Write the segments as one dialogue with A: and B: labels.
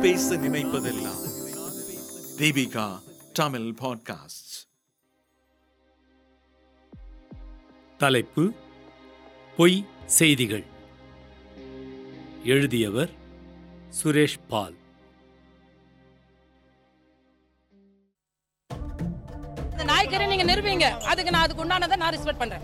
A: பேச நினைப்பதெல்லாம். தீபிகா தமிழ் பாட்காஸ்ட்
B: தலைப்பு பொய் செய்திகள். எழுதியவர் சுரேஷ் பால்.
C: இந்த நாய்க்கறி நீங்க நிறுவீங்க. அதுக்கு நான் அதுக்கு உண்டானதை நான் ரெஸ்பெக்ட் பண்றேன்.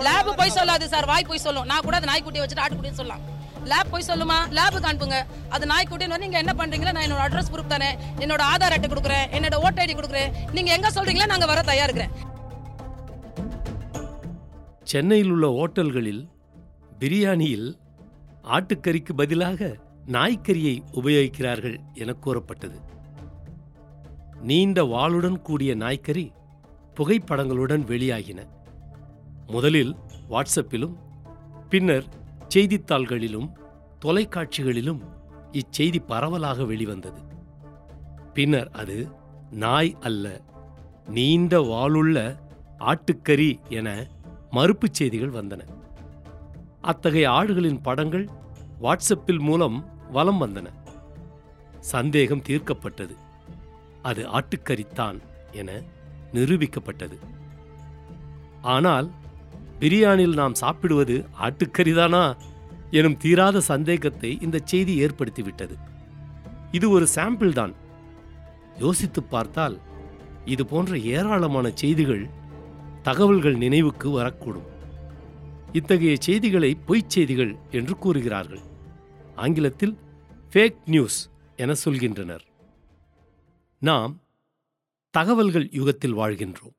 C: லேப் போய் சொல்லாது சார். வாய் போய் சொல்லும். நான் கூட அது நாய்க்குட்டியை வச்சுட்டு ஆட்டுக்குட்டின்னு சொல்லலாம். லேப் போய் சொல்லுமா? லேபுக்கு அனுப்புங்க. அது நாய்க்குட்டின்னு வந்து நீங்க என்ன பண்ணுறீங்களா நான் என்னோட அட்ரஸ் ப்ரூஃப் தானே. என்னோட ஆதார் அட்டை கொடுக்குறேன். என்னோட ஓட்டர் ஐடி கொடுக்குறேன். நீங்க எங்க சொல்கிறீங்களா நாங்க வர தயார் இருக்கிறேன்.
B: சென்னையில் உள்ள ஓட்டல்களில் பிரியாணியில் ஆட்டுக்கறிக்கு பதிலாக நாய்க்கறியை உபயோகிக்கிறார்கள் என கூறப்பட்டது. நீண்ட வாளுடன் கூடிய நாய்க்கறி புகைப்படங்களுடன் வெளியாகின. முதலில் வாட்ஸ்அப்பிலும் பின்னர் செய்தித்தாள்களிலும் தொலைக்காட்சிகளிலும் இச்செய்தி பரவலாக வெளிவந்தது. பின்னர் அது நாய் அல்ல நீண்ட வாளுள்ள ஆட்டுக்கறி என மறுப்புச் செய்திகள் வந்தன. அத்தகைய ஆடுகளின் படங்கள் வாட்ஸ்அப்பில் மூலம் வலம் வந்தன. சந்தேகம் தீர்க்கப்பட்டது. அது ஆட்டுக்கறித்தான் என நிரூபிக்கப்பட்டது. ஆனால் பிரியாணியில் நாம் சாப்பிடுவது ஆட்டுக்கறிதானா எனும் தீராத சந்தேகத்தை இந்த செய்தி ஏற்படுத்திவிட்டது. இது ஒரு சாம்பிள் தான். யோசித்துப் பார்த்தால் இது போன்ற ஏராளமான செய்திகள் தகவல்கள் நினைவுக்கு வரக்கூடும். இத்தகைய செய்திகளை பொய்ச் செய்திகள் என்று கூறுகிறார்கள். ஆங்கிலத்தில் ஃபேக் நியூஸ் என சொல்கின்றனர். நாம் தகவல்கள் யுகத்தில் வாழ்கின்றோம்.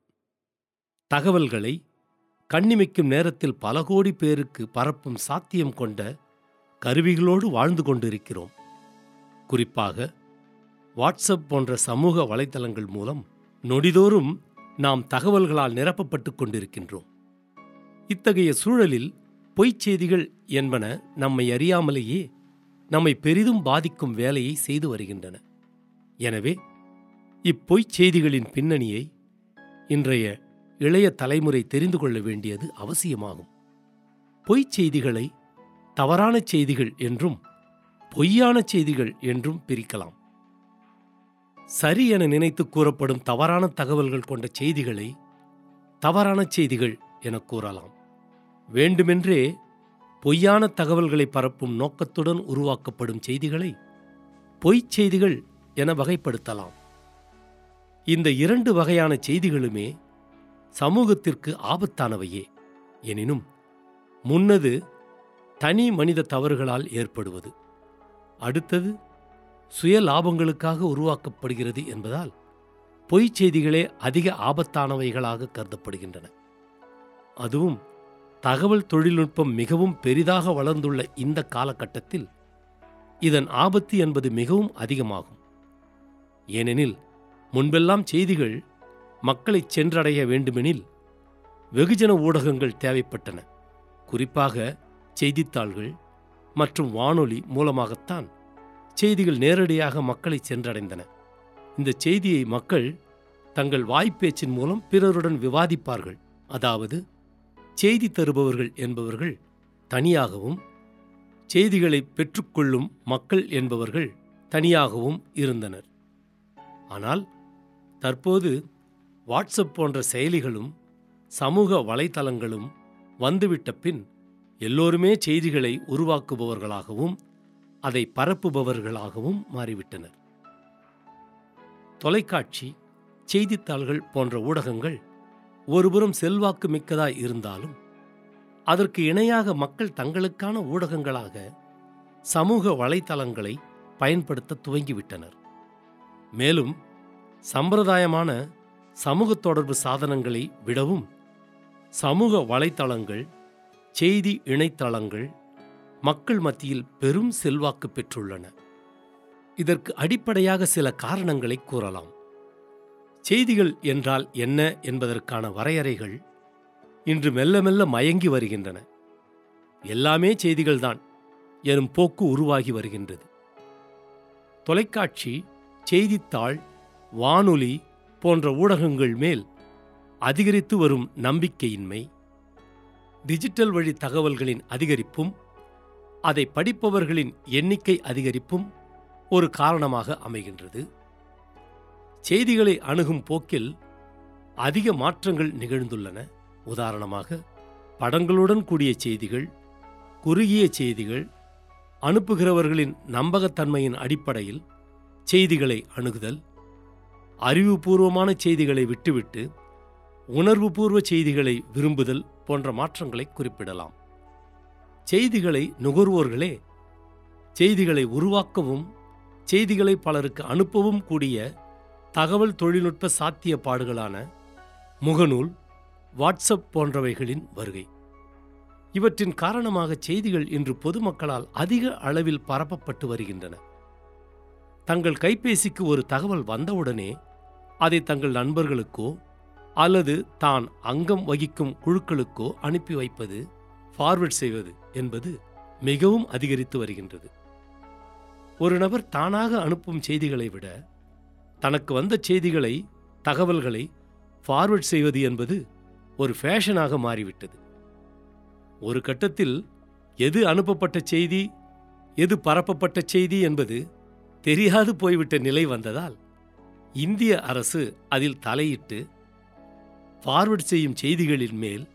B: தகவல்களை கண்ணிமைக்கும் நேரத்தில் பல கோடி பேருக்கு பரப்பும் சாத்தியம் கொண்ட கருவிகளோடு வாழ்ந்து கொண்டிருக்கிறோம். குறிப்பாக வாட்ஸ்அப் போன்ற சமூக வலைதளங்கள் மூலம் நொடிதோறும் நாம் தகவல்களால் நிரப்பப்பட்டு கொண்டிருக்கின்றோம். இத்தகைய சூழலில் பொய்ச் செய்திகள் என்பன நம்மை அறியாமலேயே நம்மை பெரிதும் பாதிக்கும் வேலையை செய்து வருகின்றன. எனவே இப்பொய்ச் செய்திகளின் பின்னணியை இன்றைய இளைய தலைமுறை தெரிந்து கொள்ள வேண்டியது அவசியமாகும். பொய்ச் செய்திகளை தவறான செய்திகள் என்றும் பொய்யான செய்திகள் என்றும் பிரிக்கலாம். சரி என நினைத்து கூறப்படும் தவறான தகவல்கள் கொண்ட செய்திகளை தவறான செய்திகள் என கூறலாம். வேண்டுமென்றே பொய்யான தகவல்களை பரப்பும் நோக்கத்துடன் உருவாக்கப்படும் செய்திகளை பொய்ச் செய்திகள் என வகைப்படுத்தலாம். இந்த இரண்டு வகையான செய்திகளுமே சமூகத்திற்கு ஆபத்தானவையே. எனினும் முன்னது தனி மனித தவறுகளால் ஏற்படுவது. அடுத்தது சுய லாபங்களுக்காக உருவாக்கப்படுகிறது என்பதால் பொய்ச் செய்திகளே அதிக ஆபத்தானவைகளாக கருதப்படுகின்றன. அதுவும் தகவல் தொழில்நுட்பம் மிகவும் பெரிதாக வளர்ந்துள்ள இந்த காலகட்டத்தில் இதன் ஆபத்து என்பது மிகவும் அதிகமாகும். ஏனெனில் முன்பெல்லாம் செய்திகள் மக்களை சென்றடைய வேண்டுமெனில் வெகுஜன ஊடகங்கள் தேவைப்பட்டன. குறிப்பாக செய்தித்தாள்கள் மற்றும் வானொலி மூலமாகத்தான் செய்திகள் நேரடியாக மக்களை சென்றடைந்தன. இந்த செய்தியை மக்கள் தங்கள் வாய்ப்பேச்சின் மூலம் பிறருடன் விவாதிப்பார்கள். அதாவது செய்தி தருபவர்கள் என்பவர்கள் தனியாகவும் செய்திகளை பெற்றுக்கொள்ளும் மக்கள் என்பவர்கள் தனியாகவும் இருந்தனர். ஆனால் தற்போது வாட்ஸ்அப் போன்ற செயலிகளும் சமூக வலைத்தளங்களும் வந்துவிட்ட பின் எல்லோருமே செய்திகளை உருவாக்குபவர்களாகவும் அதை பரப்புபவர்களாகவும் மாறிவிட்டனர். தொலைக்காட்சி செய்தித்தாள்கள் போன்ற ஊடகங்கள் ஒருபுறம் செல்வாக்கு மிக்கதாய் இருந்தாலும் அதற்கு இணையாக மக்கள் தங்களுக்கான ஊடகங்களாக சமூக வலைத்தளங்களை பயன்படுத்த துவங்கிவிட்டனர். மேலும் சம்பிரதாயமான சமூக தொடர்பு சாதனங்களை விடவும் சமூக வலைத்தளங்கள் செய்தி இணையதளங்கள் மக்கள் மத்தியில் பெரும் செல்வாக்கு பெற்றுள்ளன. இதற்கு அடிப்படையாக சில காரணங்களை கூறலாம். செய்திகள் என்றால் என்ன என்பதற்கான வரையறைகள் இன்று மெல்ல மெல்ல மயங்கி வருகின்றன. எல்லாமே செய்திகள்தான் எனும் போக்கு உருவாகி வருகின்றது. தொலைக்காட்சி செய்தித்தாள் வானொலி போன்ற ஊடகங்கள் மேல் அதிகரித்து வரும் நம்பிக்கையின்மை டிஜிட்டல் வழி தகவல்களின் அதிகரிப்பும் அதை படிப்பவர்களின் எண்ணிக்கை அதிகரிப்பும் ஒரு காரணமாக அமைகின்றது. செய்திகளை அணுகும் போக்கில் அதிக மாற்றங்கள் நிகழ்ந்துள்ளன. உதாரணமாக படங்களுடன் கூடிய செய்திகள் குறுகிய செய்திகள் அனுப்புகிறவர்களின் நம்பகத்தன்மையின் அடிப்படையில் செய்திகளை அணுகுதல் அறிவுபூர்வமான செய்திகளை விட்டுவிட்டு உணர்வுபூர்வ செய்திகளை விரும்புதல் போன்ற மாற்றங்களை குறிப்பிடலாம். செய்திகளை நுகர்வோர்களே செய்திகளை உருவாக்கவும் செய்திகளை பலருக்கு அனுப்பவும் கூடிய தகவல் தொழில்நுட்ப சாத்தியப்பாடுகளான முகநூல் வாட்ஸ்அப் போன்றவைகளின் வருகை. இவற்றின் காரணமாக செய்திகள் இன்று பொதுமக்களால் அதிக அளவில் பரப்பப்பட்டு வருகின்றன. தங்கள் கைபேசிக்கு ஒரு தகவல் வந்தவுடனே அதை தங்கள் நண்பர்களுக்கோ அல்லது தான் அங்கம் வகிக்கும் குழுக்களுக்கோ அனுப்பி வைப்பது ஃபார்வர்ட் செய்வது என்பது மிகவும் அதிகரித்து வருகின்றது. ஒரு நபர் தானாக அனுப்பும் செய்திகளை விட தனக்கு வந்த செய்திகளை தகவல்களை ஃபார்வர்ட் செய்வது என்பது ஒரு ஃபேஷனாக மாறிவிட்டது. ஒரு கட்டத்தில் எது அனுப்பப்பட்ட செய்தி எது பரப்பப்பட்ட செய்தி என்பது தெரியாது போய்விட்ட நிலை வந்ததால் இந்திய அரசு அதில் தலையிட்டு ஃபார்வர்ட் செய்யும் செய்திகளின் மேல்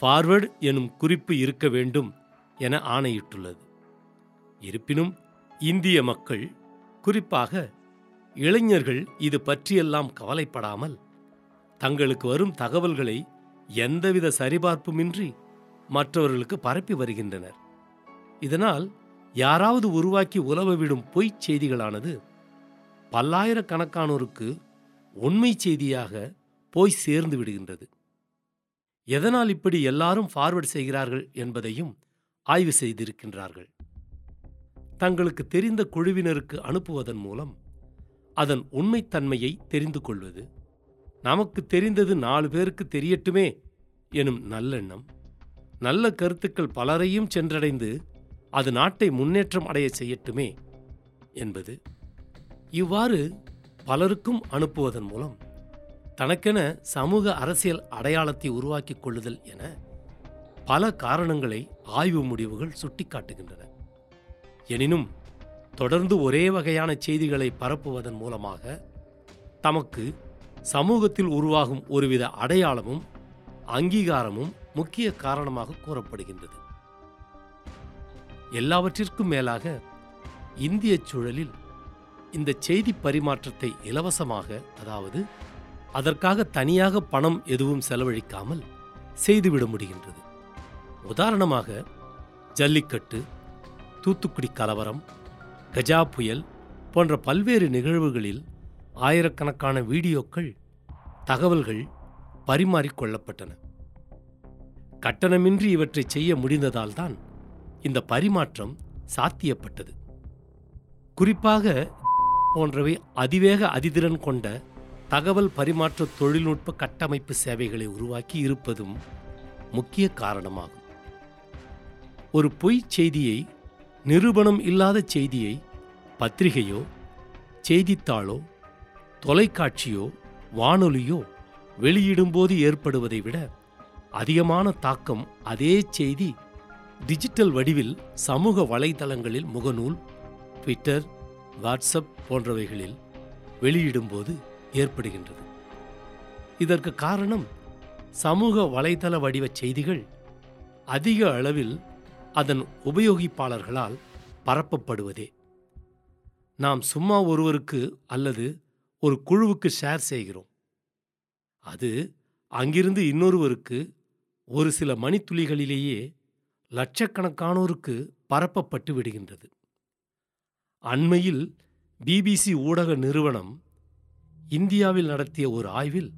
B: ஃபார்வர்டு எனும் குறிப்பு இருக்க வேண்டும் என ஆணையிட்டுள்ளது. இருப்பினும் இந்திய மக்கள் குறிப்பாக இளைஞர்கள் இது பற்றியெல்லாம் கவலைப்படாமல் தங்களுக்கு வரும் தகவல்களை எந்தவித சரிபார்ப்புமின்றி மற்றவர்களுக்கு பரப்பி வருகின்றனர். இதனால் யாராவது உருவாக்கி உலவவிடும் பொய்ச் செய்திகளானது பல்லாயிரக்கணக்கானோருக்கு உண்மை செய்தியாக போய் சேர்ந்து விடுகின்றது. எதனால் இப்படி எல்லாரும் ஃபார்வர்ட் செய்கிறார்கள் என்பதையும் ஆய்வு செய்திருக்கின்றார்கள். தங்களுக்கு தெரிந்த குழுவினருக்கு அனுப்புவதன் மூலம் அதன் உண்மைத்தன்மையை தெரிந்து கொள்வது. நமக்கு தெரிந்தது நாலு பேருக்கு தெரியட்டுமே எனும் நல்லெண்ணம். நல்ல கருத்துக்கள் பலரையும் சென்றடைந்து அது நாட்டை முன்னேற்றம் அடைய செய்யட்டுமே என்பது இவ்வாறு பலருக்கும் அனுப்புவதன் மூலம் தனக்கென சமூக அரசியல் அடையாளத்தை உருவாக்கிக் கொள்ளுதல் என பல காரணங்களை ஆய்வு முடிவுகள் சுட்டிக்காட்டுகின்றன. எனினும் தொடர்ந்து ஒரே வகையான செய்திகளை பரப்புவதன் மூலமாக தமக்கு சமூகத்தில் உருவாகும் ஒருவித அடையாளமும் அங்கீகாரமும் முக்கிய காரணமாக கூறப்படுகின்றது. எல்லாவற்றிற்கும் மேலாக இந்திய சூழலில் இந்த செய்தி பரிமாற்றத்தை இலவசமாக அதாவது அதற்காக தனியாக பணம் எதுவும் செலவழிக்காமல் செய்துவிட முடிகின்றது. உதாரணமாக ஜல்லிக்கட்டு தூத்துக்குடி கலவரம் கஜா புயல் போன்ற பல்வேறு நிகழ்வுகளில் ஆயிரக்கணக்கான வீடியோக்கள் தகவல்கள் பரிமாறிக்கொள்ளப்பட்டன கட்டணமின்றி இவற்றை செய்ய முடிந்ததால்தான் இந்த பரிமாற்றம் சாத்தியப்பட்டது. குறிப்பாக போன்றவை அதிவேக அதிதிறன் கொண்ட தகவல் பரிமாற்ற தொழில்நுட்ப கட்டமைப்பு சேவைகளை உருவாக்கி இருப்பதும் முக்கிய காரணமாகும். ஒரு பொய் செய்தியை நிரூபணம் இல்லாத செய்தியை பத்திரிகையோ செய்தித்தாளோ தொலைக்காட்சியோ வானொலியோ வெளியிடும்போது ஏற்படுவதை விட அதிகமான தாக்கம் அதே செய்தி டிஜிட்டல் வடிவில் சமூக வலைதளங்களில் முகநூல் ட்விட்டர் வாட்ஸ்அப் போன்றவைகளில் வெளியிடும்போது ஏற்படுகின்றது. இதற்கு காரணம் சமூக வலைதள வடிவ செய்திகள் அதிக அளவில் அதன் உபயோகிப்பாளர்களால் பரப்பப்படுவதே. நாம் சும்மா ஒருவருக்கு அல்லது ஒரு குழுவுக்கு ஷேர் செய்கிறோம். அது அங்கிருந்து இன்னொருவருக்கு ஒரு சில மணித்துளிகளிலேயே லட்சக்கணக்கானோருக்கு பரப்பப்பட்டு விடுகின்றது. அண்மையில் பிபிசி ஊடக நிறுவனம் இந்தியாவில் நடத்திய ஒரு ஆய்வில்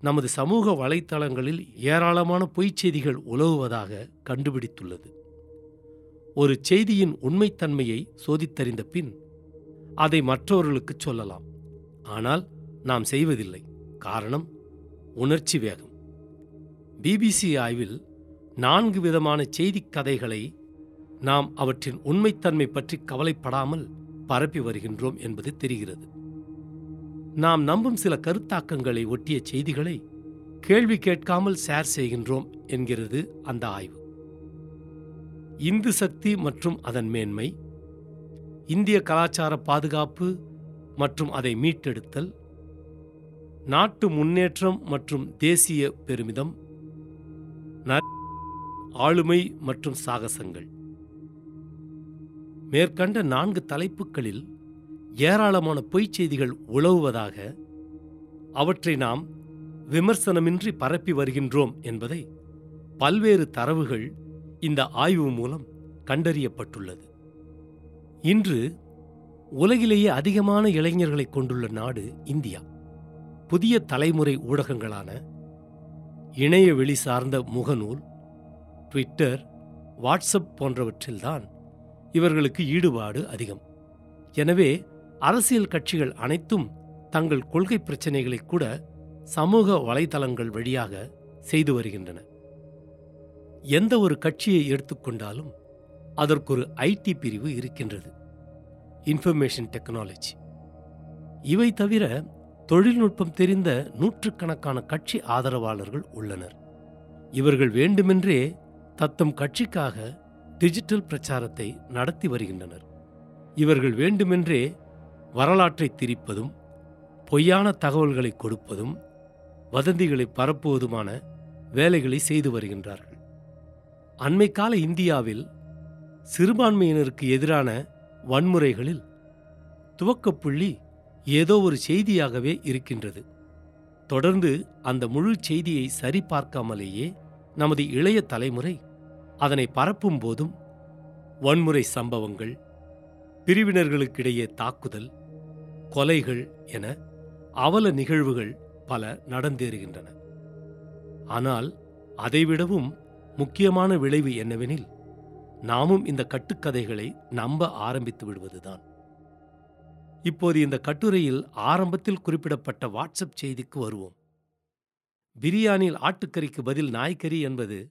B: நமது சமூக வலைத்தளங்களில் ஏராளமான பொய்ச் செய்திகள் உலவுவதாக கண்டுபிடித்துள்ளது. ஒரு செய்தியின் உண்மைத்தன்மையை சோதித்தறிந்த பின் அதை மற்றவர்களுக்கு சொல்லலாம். ஆனால் நாம் செய்வதில்லை. காரணம் உணர்ச்சி வேகம். பிபிசி ஆய்வில் நான்கு விதமான செய்திக் கதைகளை நாம் அவற்றின் உண்மைத்தன்மை பற்றி கவலைப்படாமல் பரப்பி வருகின்றோம் என்பது தெரிகிறது. நாம் நம்பும் சில கருத்தாக்கங்களை ஒட்டிய செய்திகளை கேள்வி கேட்காமல் ஷேர் செய்கின்றோம் என்கிறது அந்த ஆய்வு. இந்து சக்தி மற்றும் அதன் மேன்மை இந்திய கலாச்சார பாதுகாப்பு மற்றும் அதை மீட்டெடுத்தல் நாட்டு முன்னேற்றம் மற்றும் தேசிய பெருமிதம் ஆளுமை மற்றும் சாகசங்கள். மேற்கண்ட நான்கு தலைப்புகளில் ஏராளமான பொய்ச் செய்திகள் உழவுவதாக அவற்றை நாம் விமர்சனமின்றி பரப்பி வருகின்றோம் என்பதை பல்வேறு தரவுகள் இந்த ஆய்வு மூலம் கண்டறியப்பட்டுள்ளது. இன்று உலகிலேயே அதிகமான இளைஞர்களை கொண்டுள்ள நாடு இந்தியா. புதிய தலைமுறை ஊடகங்களான இணையவெளி சார்ந்த முகநூல் ட்விட்டர் வாட்ஸ்அப் போன்றவற்றில்தான் இவர்களுக்கு ஈடுபாடு அதிகம். எனவே அரசியல் கட்சிகள் அனைத்தும் தங்கள் கொள்கை பிரச்சனைகளை கூட சமூக வலைதளங்கள் வழியாக செய்து வருகின்றன. எந்த ஒரு கட்சியை எடுத்துக்கொண்டாலும் ஒரு ஐடி பிரிவு இருக்கின்றது. Information technology. இவை தவிர தொழில்நுட்பம் தெரிந்த நூற்றுக்கணக்கான கட்சி ஆதரவாளர்கள் உள்ளனர். இவர்கள் வேண்டுமென்றே தத்தம் கட்சிக்காக டிஜிட்டல் பிரச்சாரத்தை நடத்தி வருகின்றனர். இவர்கள் வேண்டுமென்றே வரலாற்றை திரிப்பதும் பொய்யான தகவல்களை கொடுப்பதும் வதந்திகளை பரப்புவதுமான வேலைகளை செய்து வருகின்றார்கள். அண்மைக்கால இந்தியாவில் சிறுபான்மையினருக்கு எதிரான வன்முறைகளில் துவக்கப்புள்ளி ஏதோ ஒரு செய்தியாகவே இருக்கின்றது. தொடர்ந்து அந்த முழு செய்தியை சரிபார்க்காமலேயே நமது இளைய தலைமுறை அதனை பரப்பும் போதும் வன்முறை சம்பவங்கள் பிரிவினர்களுக்கிடையே தாக்குதல் கொலைகள் என அவல நிகழ்வுகள் பல நடந்தேறுகின்றன. ஆனால் அதைவிடவும் முக்கியமான விளைவு என்னவெனில் நாமும் இந்த கட்டுக்கதைகளை நம்ப ஆரம்பித்து விடுவதுதான். இப்போது இந்த கட்டுரையில் ஆரம்பத்தில் குறிப்பிடப்பட்ட வாட்ஸ்அப் செய்திக்கு வருவோம். பிரியாணியில் ஆட்டுக்கறிக்கு பதில் நாய்க்கறி என்பது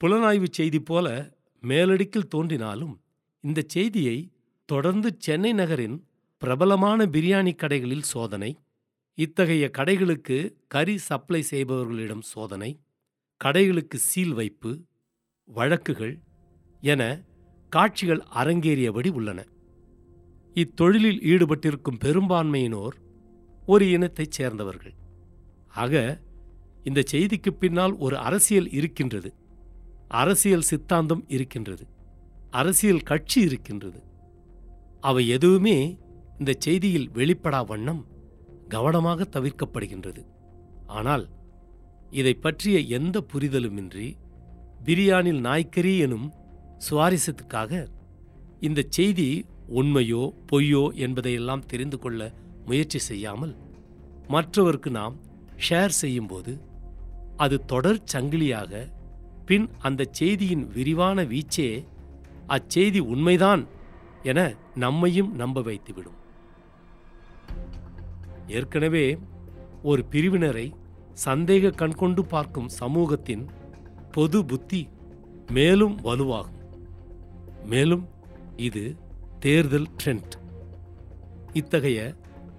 B: புலனாய்வு செய்தி போல மேலடுக்கில் தோன்றினாலும் இந்த செய்தியை தொடர்ந்து சென்னை நகரின் பிரபலமான பிரியாணி கடைகளில் சோதனை இத்தகைய கடைகளுக்கு கறி சப்ளை செய்பவர்களிடம் சோதனை கடைகளுக்கு சீல் வைப்பு வழக்குகள் என காட்சிகள் அரங்கேறியபடி உள்ளன. இத்தொழிலில் ஈடுபட்டிருக்கும் பெரும்பான்மையினோர் ஒரு இனத்தைச் சேர்ந்தவர்கள். ஆக இந்த செய்திக்கு பின்னால் ஒரு அரசியல் இருக்கின்றது. அரசியல் சித்தாந்தம் இருக்கின்றது. அரசியல் கட்சி இருக்கின்றது. அவை எதுவுமே இந்த செய்தியில் வெளிப்படா வண்ணம் கவனமாக தவிர்க்கப்படுகின்றது. ஆனால் இதை பற்றிய எந்த புரிதலுமின்றி பிரியாணில் நாய்க்கறி எனும் சுவாரஸ்யத்துக்காக இந்த செய்தி உண்மையோ பொய்யோ என்பதையெல்லாம் தெரிந்து கொள்ள முயற்சி செய்யாமல் மற்றவருக்கு நாம் ஷேர் செய்யும்போது அது தொடர் சங்கிலியாக பின் அந்த செய்தியின் விரிவான வீச்சே அச்செய்தி உண்மைதான் என நம்மையும் நம்ப வைத்துவிடும். ஏற்கனவே ஒரு பிரிவினரை சந்தேக கண்கொண்டு பார்க்கும் சமூகத்தின் பொது புத்தி மேலும் வலுவாகும். மேலும் இது தேர்தல் ட்ரெண்ட் இத்தகைய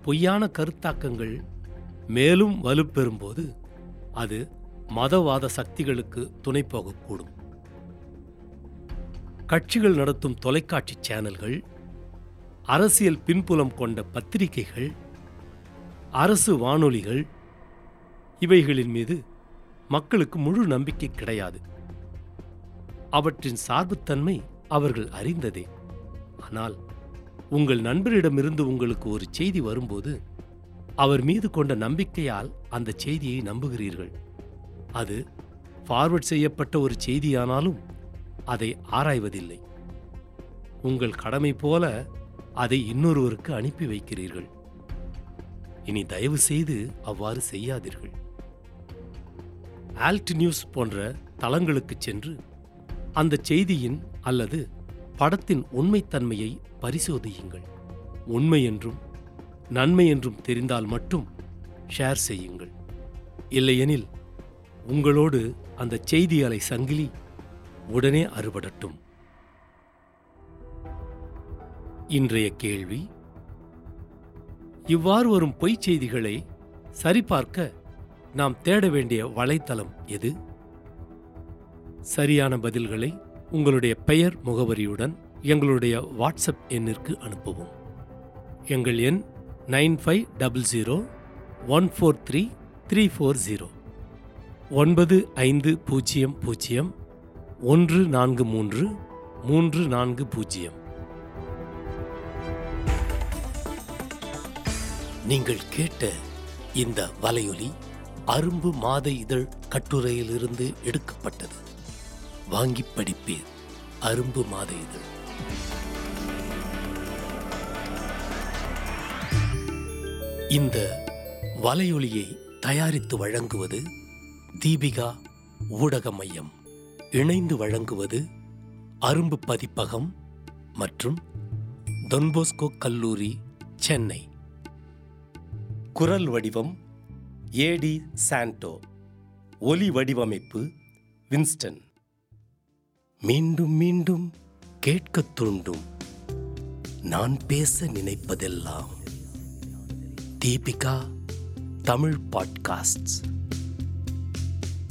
B: பொய்யான கருத்தாக்கங்கள் மேலும் வலுப்பெறும்போது அது மதவாத சக்திகளுக்கு துணை போகக்கூடும். கட்சிகள் நடத்தும் தொலைக்காட்சி சேனல்கள் அரசியல் பின்புலம் கொண்ட பத்திரிகைகள் அரசு வானொலிகள் இவைகளின் மீது மக்களுக்கு முழு நம்பிக்கை கிடையாது. அவற்றின் சார்புத்தன்மை அவர்கள் அறிந்ததே. ஆனால் உங்கள் நண்பரிடமிருந்து உங்களுக்கு ஒரு செய்தி வரும்போது அவர் மீது கொண்ட நம்பிக்கையால் அந்த செய்தியை நம்புகிறீர்கள். அது ஃபார்வர்ட் செய்யப்பட்ட ஒரு செய்தியானாலும் அதை ஆராய்வதில்லை. உங்கள் கடமை போல அதை இன்னொருவருக்கு அனுப்பி வைக்கிறீர்கள். இனி தயவு செய்து அவ்வாறு செய்யாதீர்கள். ஆல்ட் நியூஸ் போன்ற தளங்களுக்குச் சென்று அந்த செய்தியின் அல்லது படத்தின் உண்மைத்தன்மையை பரிசோதியுங்கள். உண்மை என்றும் நன்மை என்றும் தெரிந்தால் மட்டும் ஷேர் செய்யுங்கள். இல்லையெனில் உங்களோடு அந்த செய்தி அலை சங்கிலி உடனே அறுபடட்டும். இன்றைய கேள்வி இவ்வாறு வரும் பொய்ச் செய்திகளை சரிபார்க்க நாம் தேட வேண்டிய வலைத்தளம் எது? சரியான பதில்களை உங்களுடைய பெயர் முகவரியுடன் எங்களுடைய வாட்ஸ்அப் எண்ணிற்கு அனுப்பவும். எங்கள் எண் nine five double zero one four three three four zero. ஒன்பது ஐந்து பூஜ்ஜியம் பூஜ்ஜியம் ஒன்று நான்கு மூன்று மூன்று நான்கு பூஜ்ஜியம். நீங்கள் கேட்ட இந்த வலையொலி அரும்பு மாத இதழ் கட்டுரையிலிருந்து எடுக்கப்பட்டது. வாங்கி படிப்பீர் அரும்பு மாத இதழ். இந்த வலையொலியை தயாரித்து வழங்குவது தீபிகா ஊடக மையம். இணைந்து வழங்குவது அரும்பு பதிப்பகம் மற்றும் தொன்போஸ்கோ கல்லூரி சென்னை. குரல் வடிவம் ஏடி சாண்டோ. ஒலி வடிவமைப்பு வின்ஸ்டன். மீண்டும் மீண்டும் கேட்கத் தூண்டும். நான் பேச நினைப்பதெல்லாம் தீபிகா தமிழ் பாட்காஸ்ட்